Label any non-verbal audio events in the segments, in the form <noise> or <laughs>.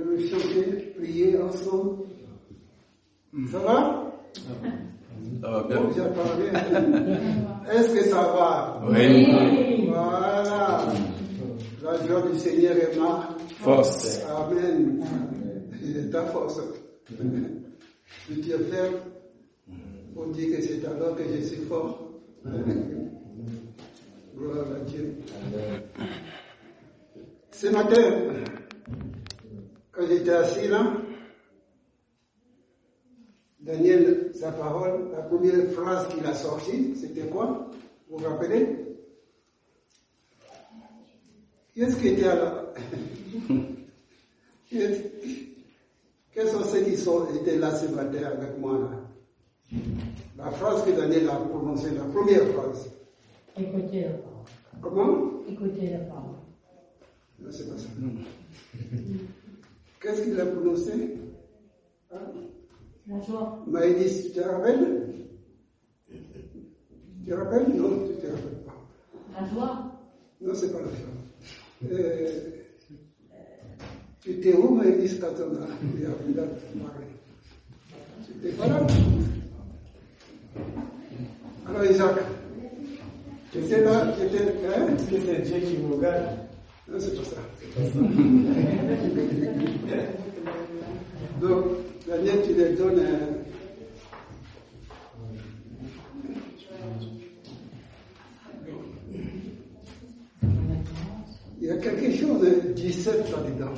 euh, chanter, prier ensemble. Ça va? Ça va bien. Bon, j'ai parlé. Est-ce que ça va? Oui. Voilà. La joie du Seigneur est ma Force. Amen. Il est ta force. Je te ferme pour dire que c'est alors que je suis fort. Gloire à Dieu. Ce matin, quand j'étais assis là, Daniel, sa parole, la première phrase qu'il a sortie, c'était quoi? Vous vous rappelez? Qu'est-ce qui était là <laughs> Quels sont ceux qui sont, étaient là ce matin avec moi là? La phrase que Daniel a prononcée, la première phrase. Écoutez la parole. Comment? Écoutez la parole. Non, c'est pas ça. <laughs> Qu'est-ce qu'il a prononcé? Hein? La joie. Maïdis, tu te rappelles? Tu te rappelles? Non, tu te rappelles pas. La joie. Non, c'est pas la chose. Euh, tu étais où, Maïdis, quand on a il a il a parlé Tu n'étais pas là? Alors, Isaac, tu étais là, tu étais. Hein? C'est Dieu qui vous regarde c'est pas ça. <laughs> Donc, Daniel, tu les donnes. euh, Il y a quelque chose de 17 là-dedans.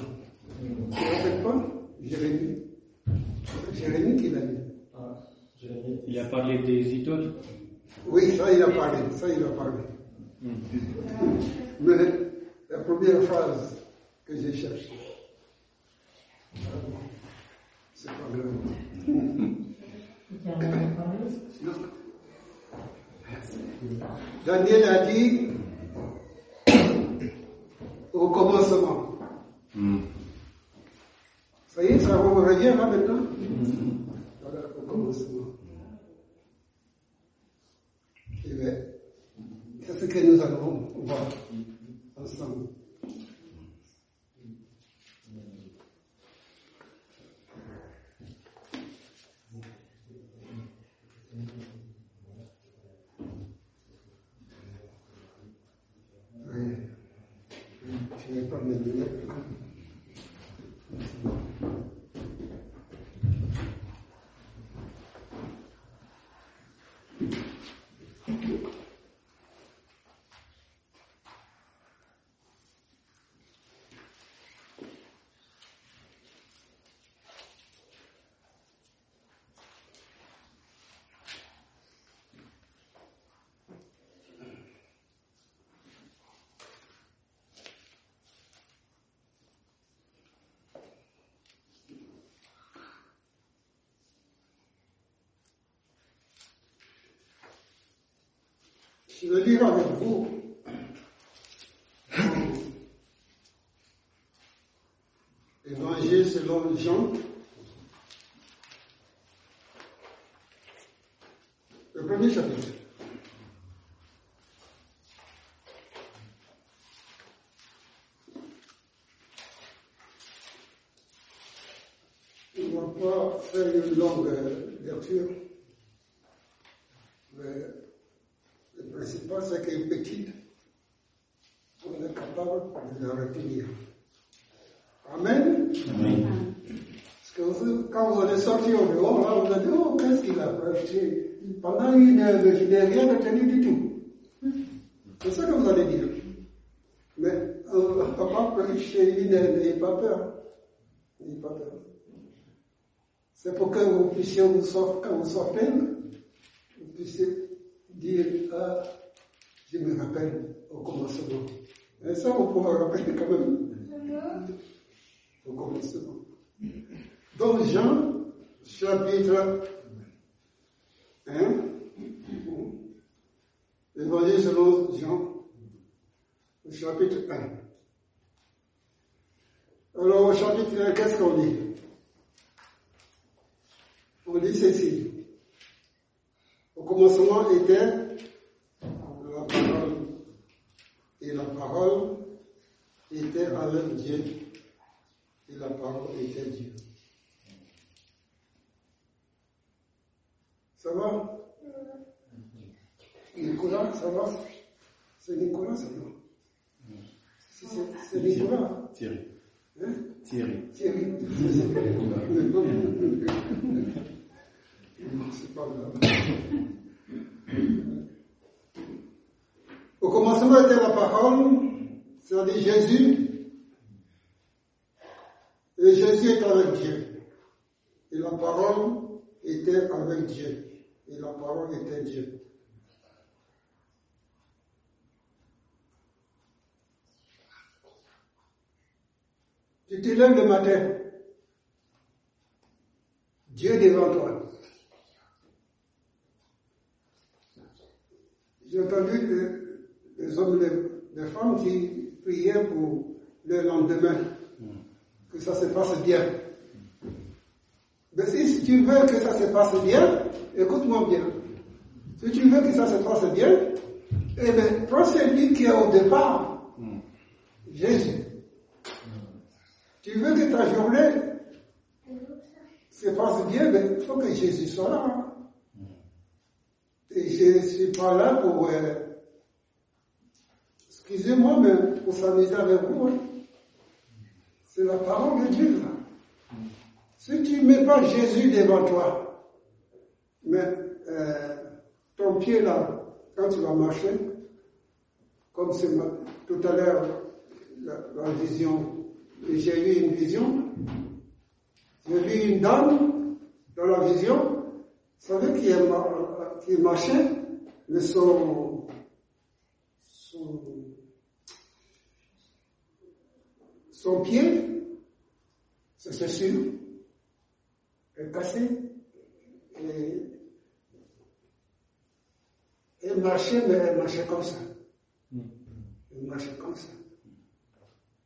Tu ne rappelles pas? Jérémie. Jérémie qui l'a dit. Ah, Jérémie. Il a parlé des idoles. Oui, ça il a parlé, ça il a parlé. Mais la première phrase que j'ai cherchée, c'est pas grave. Daniel a dit au commencement. Ça y est, ça revient là maintenant? Voilà, au commencement. Eh bien, c'est ce que nous allons voir ensemble. Oui. Je vais prendre mes lunettes. Je vais lire avec vous Évangile selon Jean. Le premier chapitre. On ne va pas faire une longue euh, lecture, mais le principal, c'est qu'une petite, on est capable de la retenir. Amen. Parce que vous- quand vous êtes sorti au dehors, là, vous avez dit, oh, qu'est-ce qu'il a prêché Pendant une heure, je n'ai rien retenu du tout. C'est ça que vous allez dire. Mais euh, <laughs> on prêcher une heure, n'ayez pas peur. N'ayez pas peur. C'est pour que vous puissiez vous sortir, quand vous sortez, vous puissiez dire, ah, je me rappelle au commencement. Et ça, vous pourrez rappeler quand même au commencement. Donc, Jean, chapitre 1, Évangile selon Jean, chapitre 1. Alors, au chapitre 1, qu'est-ce qu'on dit? On dit ceci. Au commencement était la parole, et la parole était avec Dieu, la parole était Dieu. Ça va Nicolas, ça va C'est Nicolas, ça va C'est- Nicolas. Thierry. Hein Thierry. Thierry. C'est pas grave. Au commencement était la parole, c'est-à-dire Jésus. Et Jésus est avec Dieu. Et la parole était avec Dieu. Et la parole était Dieu. Tu te lèves le matin, Dieu devant toi. J'ai entendu des hommes, des femmes qui priaient pour le lendemain, que ça se passe bien. Mais si tu veux que ça se passe bien, écoute-moi bien. Si tu veux que ça se passe bien, eh bien, prends celui qui est au départ, Jésus. Tu veux que ta journée se passe bien, mais il faut que Jésus soit là. Et je ne suis pas là pour, euh, excusez-moi, mais pour s'amuser avec vous. hein. La parole de Dieu. Si tu ne mets pas Jésus devant toi, mais euh, ton pied là, quand tu vas marcher, comme c'est tout à l'heure, la, la vision, j'ai eu une vision, j'ai vu une dame dans la vision, savez qui, qui marchait, mais son, son pied, c'est sûr, est cassé. Et elle marchait, mais elle marchait comme ça. Elle marchait comme ça.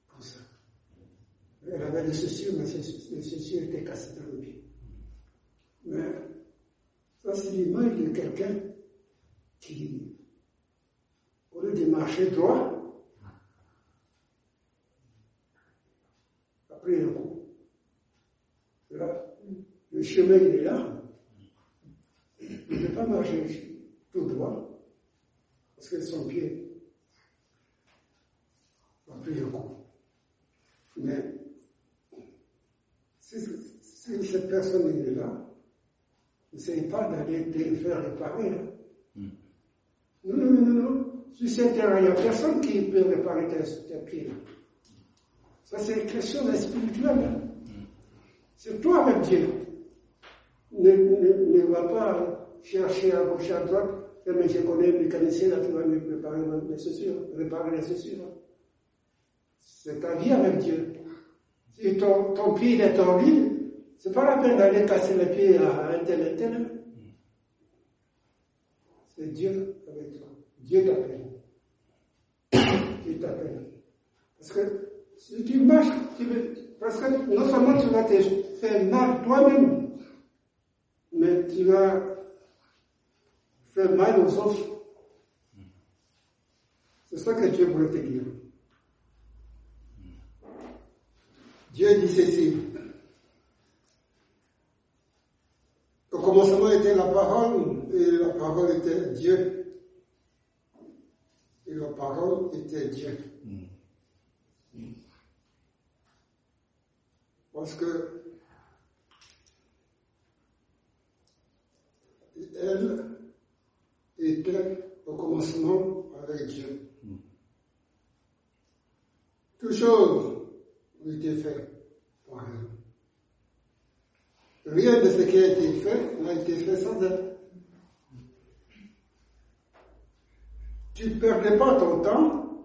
Comme ça. Elle avait des chaussures, mais les chaussures étaient cassées dans le pied. Mais ça, c'est l'image de quelqu'un qui, au lieu de marcher droit, a pris un coup. Là, le chemin, il est là. Il ne peut pas marcher tout droit, parce que son pied a pris un coup. Mais si, si cette personne est là, n'essayez pas d'aller te faire réparer. hein. Non, non, non, non, non. Sur cette terre, il n'y a personne qui peut réparer tes, tes pieds. Ça, c'est une question spirituelle. hein. C'est toi avec Dieu. Ne, ne, ne va pas chercher à gauche, à droite. Mais je connais le mécanicien là qui va me préparer mes chaussures, réparer les chaussures. C'est ta vie avec Dieu. Si ton, ton pied est tordu, c'est pas la peine d'aller casser les pieds à un tel et tel. C'est Dieu avec toi. Dieu t'appelle. Dieu t'appelle. Parce que si tu marches, tu veux- parce que non seulement tu vas te faire mal toi-même, mais tu vas faire mal aux autres. C'est ça que Dieu voulait te dire. Dieu dit ceci. Au commencement était la parole, et la parole était Dieu. Et la parole était Dieu. Parce que elle était au commencement avec Dieu. Toutes choses ont été faites par elle. Rien de ce qui a été fait n'a été fait sans elle. Tu ne perdais pas ton temps,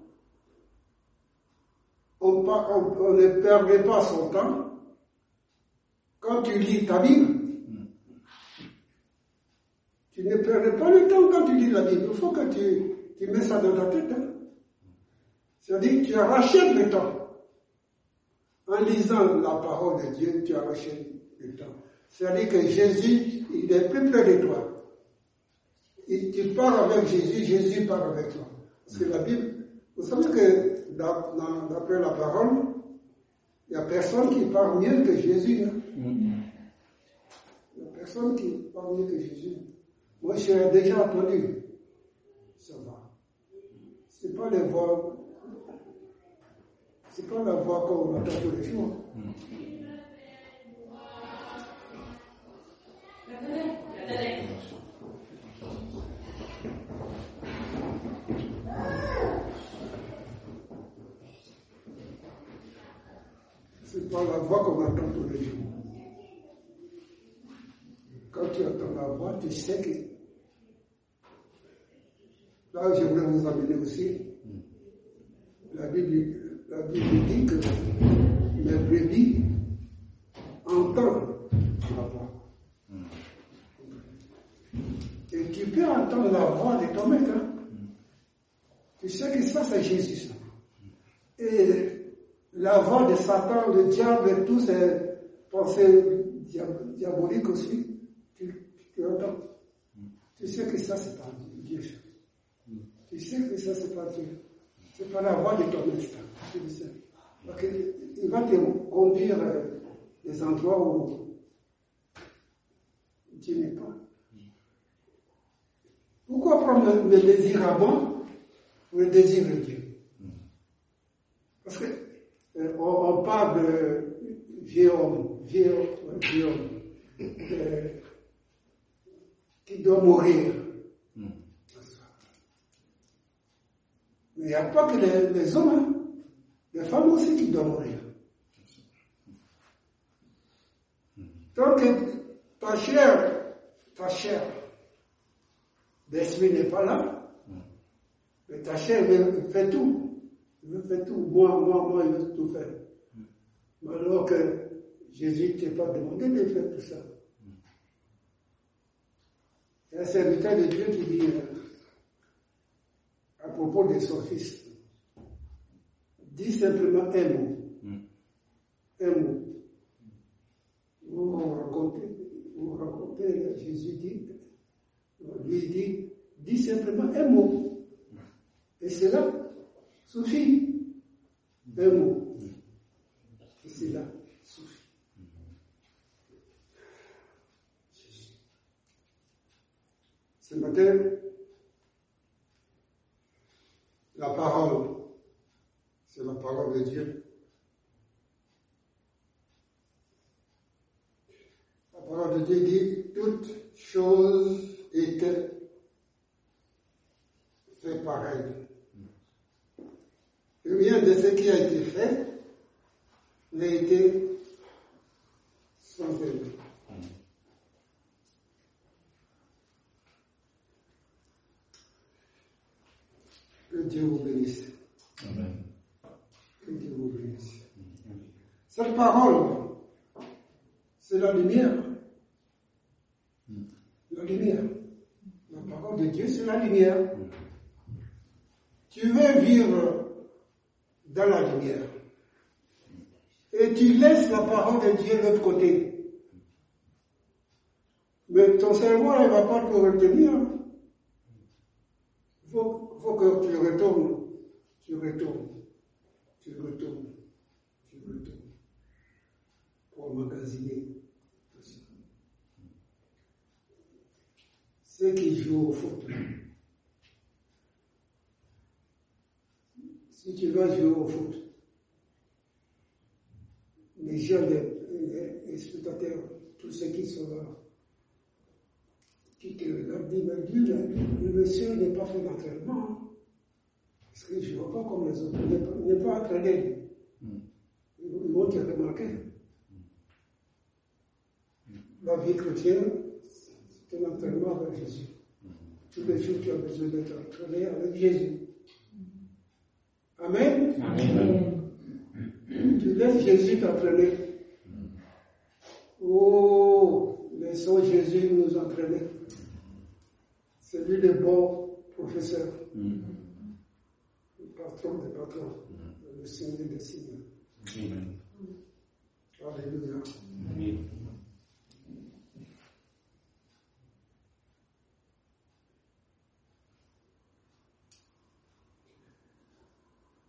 on- on ne perdait pas son temps quand tu lis ta Bible. Tu ne perdais pas le temps quand tu lis la Bible. Il faut que tu, tu mets ça dans ta tête. hein. C'est-à-dire que tu rachètes le temps. En lisant la parole de Dieu, tu rachètes le temps. C'est-à-dire que Jésus, il est plus près de toi. Et tu parles avec Jésus, Jésus parle avec toi. Parce que la Bible, vous savez que d'après la parole, Il n'y a personne qui parle mieux que Jésus. hein. Mm. Il n'y a personne qui parle mieux que Jésus. Moi, j'ai déjà entendu. Ça va. C'est pas les voix. C'est pas la voix qu'on entend tous les jours. C'est pas la voix qu'on entend tous les jours. Quand tu entends la voix, tu sais que. Là, je voulais vous amener aussi. La Bible, la Bible dit que les brebis entendent la voix. Et tu peux entendre la voix de ton maître. hein. Tu sais que ça, c'est Jésus. ça. Et la voix de Satan, le diable et tous ces pensées dia- diaboliques aussi, tu, tu entends. Tu sais que ça, c'est pas Dieu. Tu sais que ça, c'est pas Dieu? C'est pas la voix de ton maître. Tu le sais. Parce qu'il va te conduire euh, des endroits où Dieu n'est pas. Pourquoi prendre le, désir moi ou le désir de Dieu? Parce que euh, parle de vieux homme, vieux, vieux homme, euh, qui doit mourir. Mais il n'y a pas que les, hommes, hein. les femmes aussi qui doivent mourir. Tant que ta chair, ta chair d'esprit n'est pas là, mais ta chair fait tout. Veut faire tout. Moi, moi, moi, il veut tout faire. Alors que Jésus ne t'a pas demandé de faire tout ça. Il y a un serviteur de Dieu qui dit euh, propos de son fils, dis simplement un mot. Un mot. Vous racontez, vous racontez, Jésus dit, lui dit, dis simplement un mot. Et cela suffit. Un mot. Et cela suffit. Ce matin, la parole, c'est la parole de Dieu. La parole de Dieu dit, toutes choses étaient faites pareilles. Rien de ce qui a été fait n'a été sans elle. Que Dieu vous bénisse. Amen. Que Dieu vous bénisse. Cette parole, c'est la lumière. La lumière. La parole de Dieu, c'est la lumière. Tu veux vivre dans la lumière. Et tu laisses la parole de Dieu de l'autre côté. Mais ton cerveau ne va pas te retenir. Faut, que tu retournes. Tu retournes. Tu retournes. Tu retournes. Pour emmagasiner tout ça. Ceux qui jouent au foot. Si tu vas jouer au foot, les jeunes, les, les spectateurs, tous ceux qui sont là, qui te regardent, disent, mais Dieu, le, le monsieur n'est pas fait d'entraînement. hein. Parce que je ne vois pas comme les autres. Il n'est pas- entraîné. Ils vont- ils vont te remarquer. La vie chrétienne, c'est un entraînement avec Jésus. Tous les jours, tu as besoin d'être entraîné avec Jésus. Amen. Amen. Tu laisses Jésus t'entraîner. Oh, laissons Jésus nous entraîner. C'est lui le bon professeur, le patron des patrons, le Seigneur des seigneurs. Amen. Alléluia.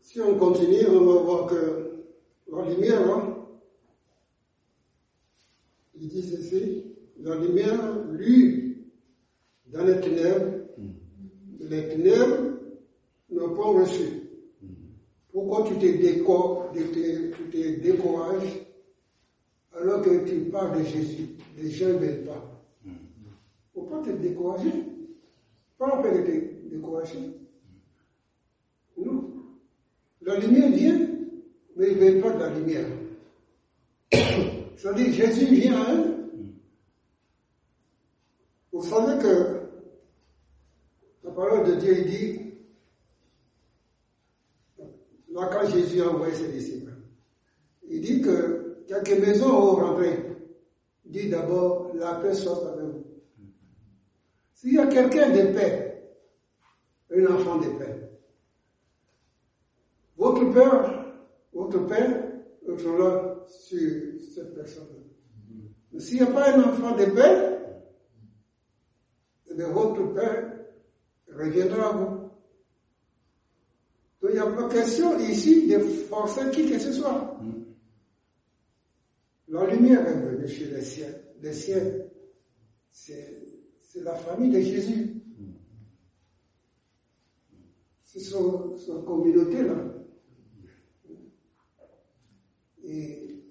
Si on continue, on va voir que la lumière, hein, Il dit ceci, la lumière, lui, dans les ténèbres, les ténèbres n'ont pas reçu. Pourquoi tu te, déco- tu te- décourages alors que tu parles de Jésus? Les gens ne veulent pas. Faut pas te décourager. Pas la peine de te décourager. Non. La lumière vient, mais il ne veut pas de la lumière. <coughs> C'est-à-dire, Jésus vient eux. Vous savez que parole de Dieu il dit, là quand Jésus a envoyé ses disciples, il dit que quelques maisons ont rentré. Il dit d'abord, la paix soit avec vous. S'il y a quelqu'un de paix, un enfant de paix, votre père, votre père, être là sur cette personne. Mais s'il n'y a pas un enfant de paix, eh bien, votre père Donc il n'y a pas question ici de forcer qui que ce soit. La lumière est venue chez les siens. Les siens, c'est la famille de Jésus. C'est son, son communauté là. Et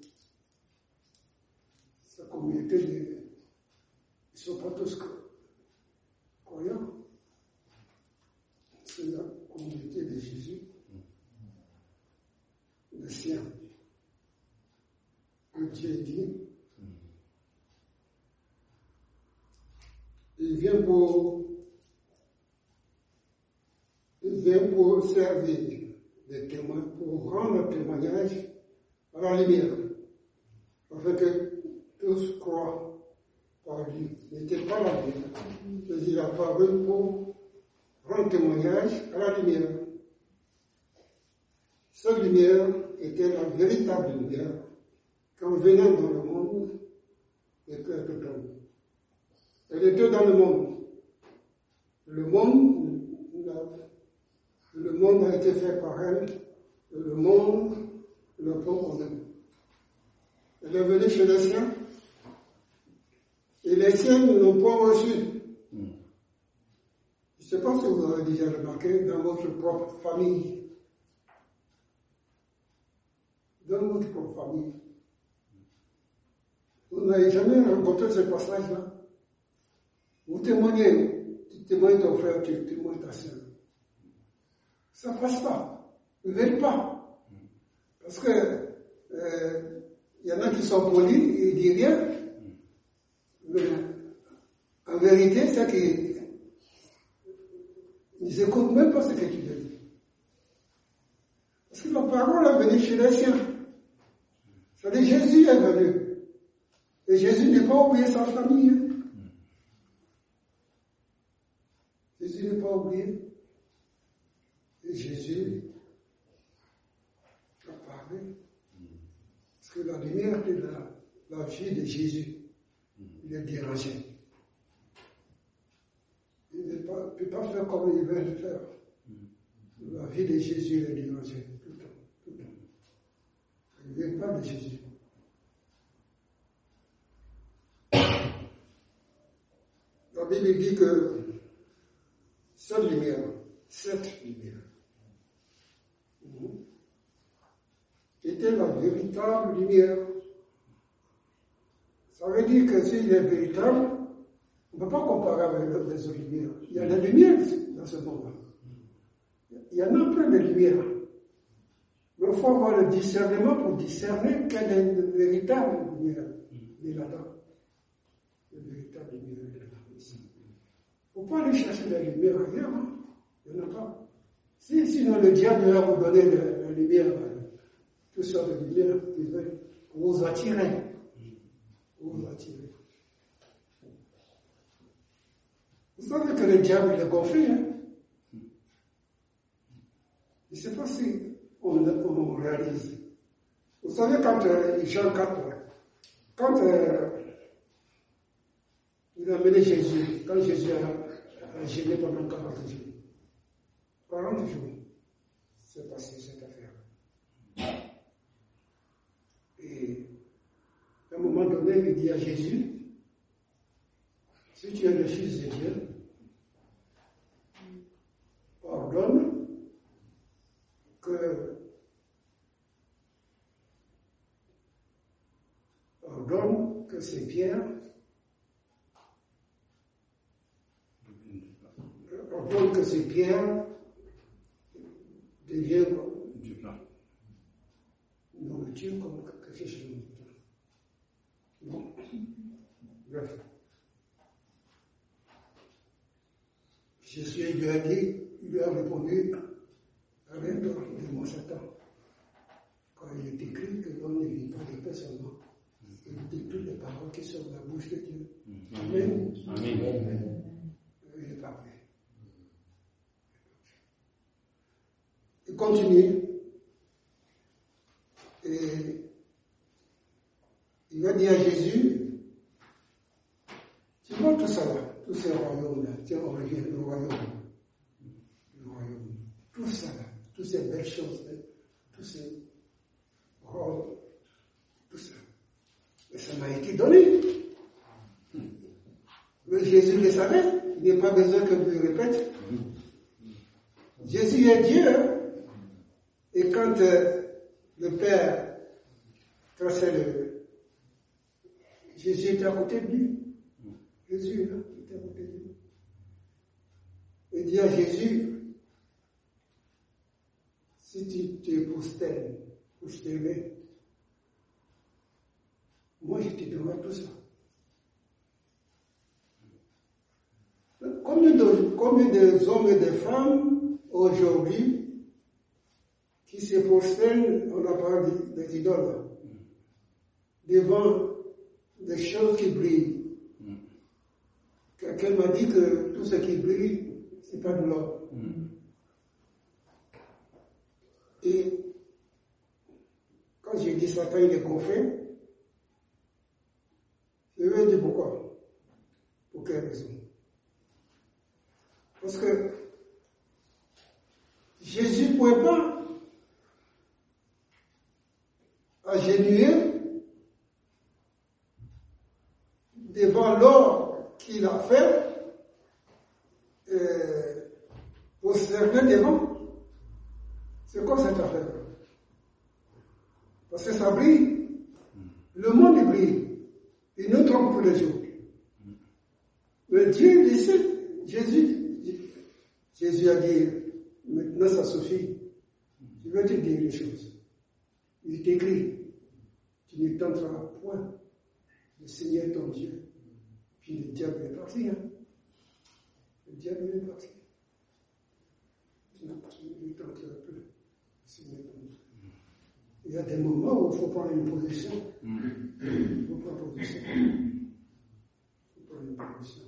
sa communauté, de- ils ne sont pas tous croyants. La communauté de Jésus, le sien. Que Dieu dit, il vient pour, il vient pour servir de témoin, pour rendre témoignage à la lumière, afin que tous croient par lui. Il n'était pas la lumière, mais il a paru pour témoignage à la lumière. Cette lumière était la véritable lumière qu'en venant dans le monde, et que homme. Elle était dans le monde. Le monde, le monde a été fait par elle, et le monde le prend en elle. Elle est venue chez les siens, et les siens ne l'ont pas reçue. Je ne sais pas si vous avez déjà remarqué dans votre propre famille. Dans votre propre famille. Vous n'avez jamais rencontré ce passage-là. Vous témoignez, tu témoignes ton frère, tu témoignes ta soeur. Ça ne passe pas. Ne veulent pas. Parce que euh, il y en a qui sont polis, ils disent rien. Mais en vérité, c'est qu'ils n'écoutent même pas ce que tu dis. Parce que la parole est venue chez les siens. C'est-à-dire Jésus est venu. Et Jésus n'est pas oublié sa famille. hein. Jésus n'est pas oublié. Et Jésus a parlé. Parce que la lumière de la, la vie de Jésus, il est dérangé. Il ne peut pas, peut pas faire comme il veut le faire. La vie de Jésus est dérangée tout le temps. Tout le temps. Il ne veut pas de Jésus. La Bible dit que cette lumière, cette lumière, était la véritable lumière. Ça veut dire que s'il est véritable, on ne peut pas comparer avec les autres lumières. Il y a des lumières dans ce monde-là. Il y en a plein de lumières. Mais il faut avoir le discernement pour discerner quelle est la véritable lumière. Il là-dedans. La véritable lumière est là. ici. Il ne faut pas aller chercher la lumière ailleurs. hein. Il n'y en a pas. Si, sinon le diable va vous donner la, lumière, euh, toutes sortes de lumière, il veut vous attirer. Vous attirer. Vous savez que le diable est gonflé. Hein? Je ne sais pas si on, on réalise. Vous savez, quand euh, Jean 4, quand euh, il a amené Jésus, quand Jésus a, a gêné pendant 40 jours, 40 jours, c'est passé cette affaire. Et un un moment donné, il dit à Jésus, si tu es le Fils de Dieu, ordonne que ces pierres ordonne que ces pierres deviennent Du pain. nourriture comme quelque chose de Bon. Bref. Jésus lui a dit, il lui a répondu, arrête-toi de mon Satan. Quand il est écrit que l'homme ne vit pas de paix seulement, il toutes les paroles qui sont dans la bouche de Dieu. Amen. Amen. Il n'est pas prêt. Il continue. Et il va dire à Jésus, tu vois tout ça là, tous ces royaumes-là, tiens, on revient le royaume. Le royaume. Tout ça là, toutes ces belles choses, là, tous ces rôles. Et ça m'a été donné. Mais Jésus le savait, il n'y a pas besoin que je le répète. Jésus est Dieu. hein. Et quand euh, le Père traçait le. Jésus était à côté de lui. Jésus, là, était à côté de lui. Il dit à Jésus, si tu te prostènes, prosterner, te donnerai tout ça. Combien de, combien hommes et de femmes aujourd'hui qui se prosternent, on a parlé des des idoles, devant des choses qui brillent. Quelqu'un m'a dit que tout ce qui brille, c'est pas de l'or. Et quand j'ai dit Satan, il est confrère, je lui ai dit pourquoi? Pour quelle raison? Parce que Jésus ne pouvait pas agenouiller devant l'or qu'il a fait euh, pour servir devant. C'est quoi cette affaire Parce que ça brille. Le monde il brille. Il nous trompe tous les jours. Mais Dieu décide. Jésus, Jésus a dit, maintenant ça suffit. Je vais te dire une chose. Il t'écrit, tu ne tenteras point le Seigneur ton Dieu. Puis le diable est parti. Hein? Le diable est parti. Tu ne tenteras plus le Seigneur ton Dieu. Il y a des moments où il faut prendre une position. Il faut prendre une position. Il faut prendre une position.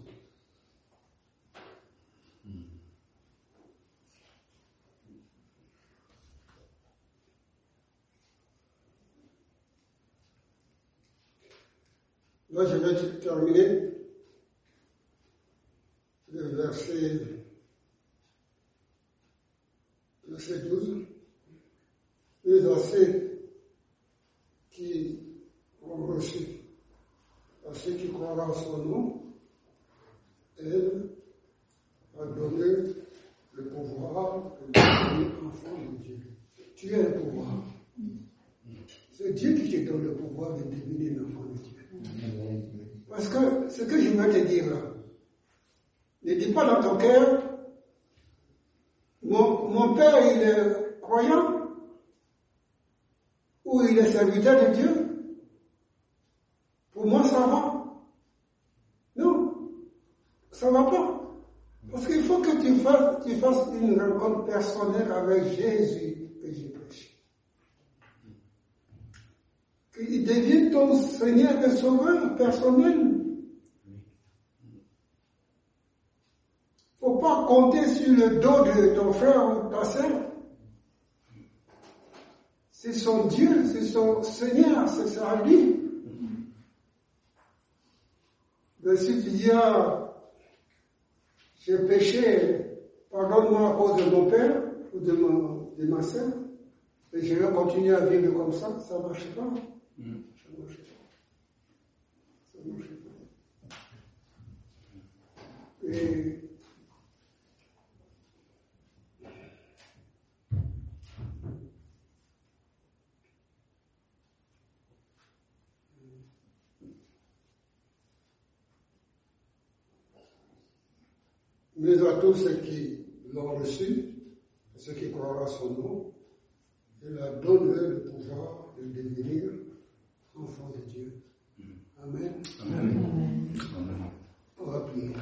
Là, je vais terminer le verset, 12. Les versets qui ont reçu à ceux qui croient en son nom, elle a donné le pouvoir de devenir enfant de Dieu. Tu es un pouvoir. C'est Dieu qui te donne le pouvoir de devenir un enfant de Dieu. Parce que ce que je veux te dire ne dis pas dans ton cœur, mon, mon père il est croyant ou il est serviteur de Dieu? Pour moi ça va. Non, ça va pas. Parce qu'il faut que tu fasses, tu fasses une rencontre personnelle avec Jésus que j'ai prêché. Qu'il devienne ton Seigneur et Sauveur personnel. faut pas compter sur le dos de ton frère ou ta sœur. C'est son Dieu, c'est son Seigneur, c'est à lui. Mais si tu dis, j'ai péché, pardonne-moi à cause de mon père ou de, de ma sœur, et je vais continuer à vivre comme ça, ça ne marche pas. Mais à tous ceux qui l'ont reçu, ceux qui croiront son nom, il a donné le pouvoir de devenir enfants de Dieu. Mm. Amen. Amen. Amen. Amen. On va prier.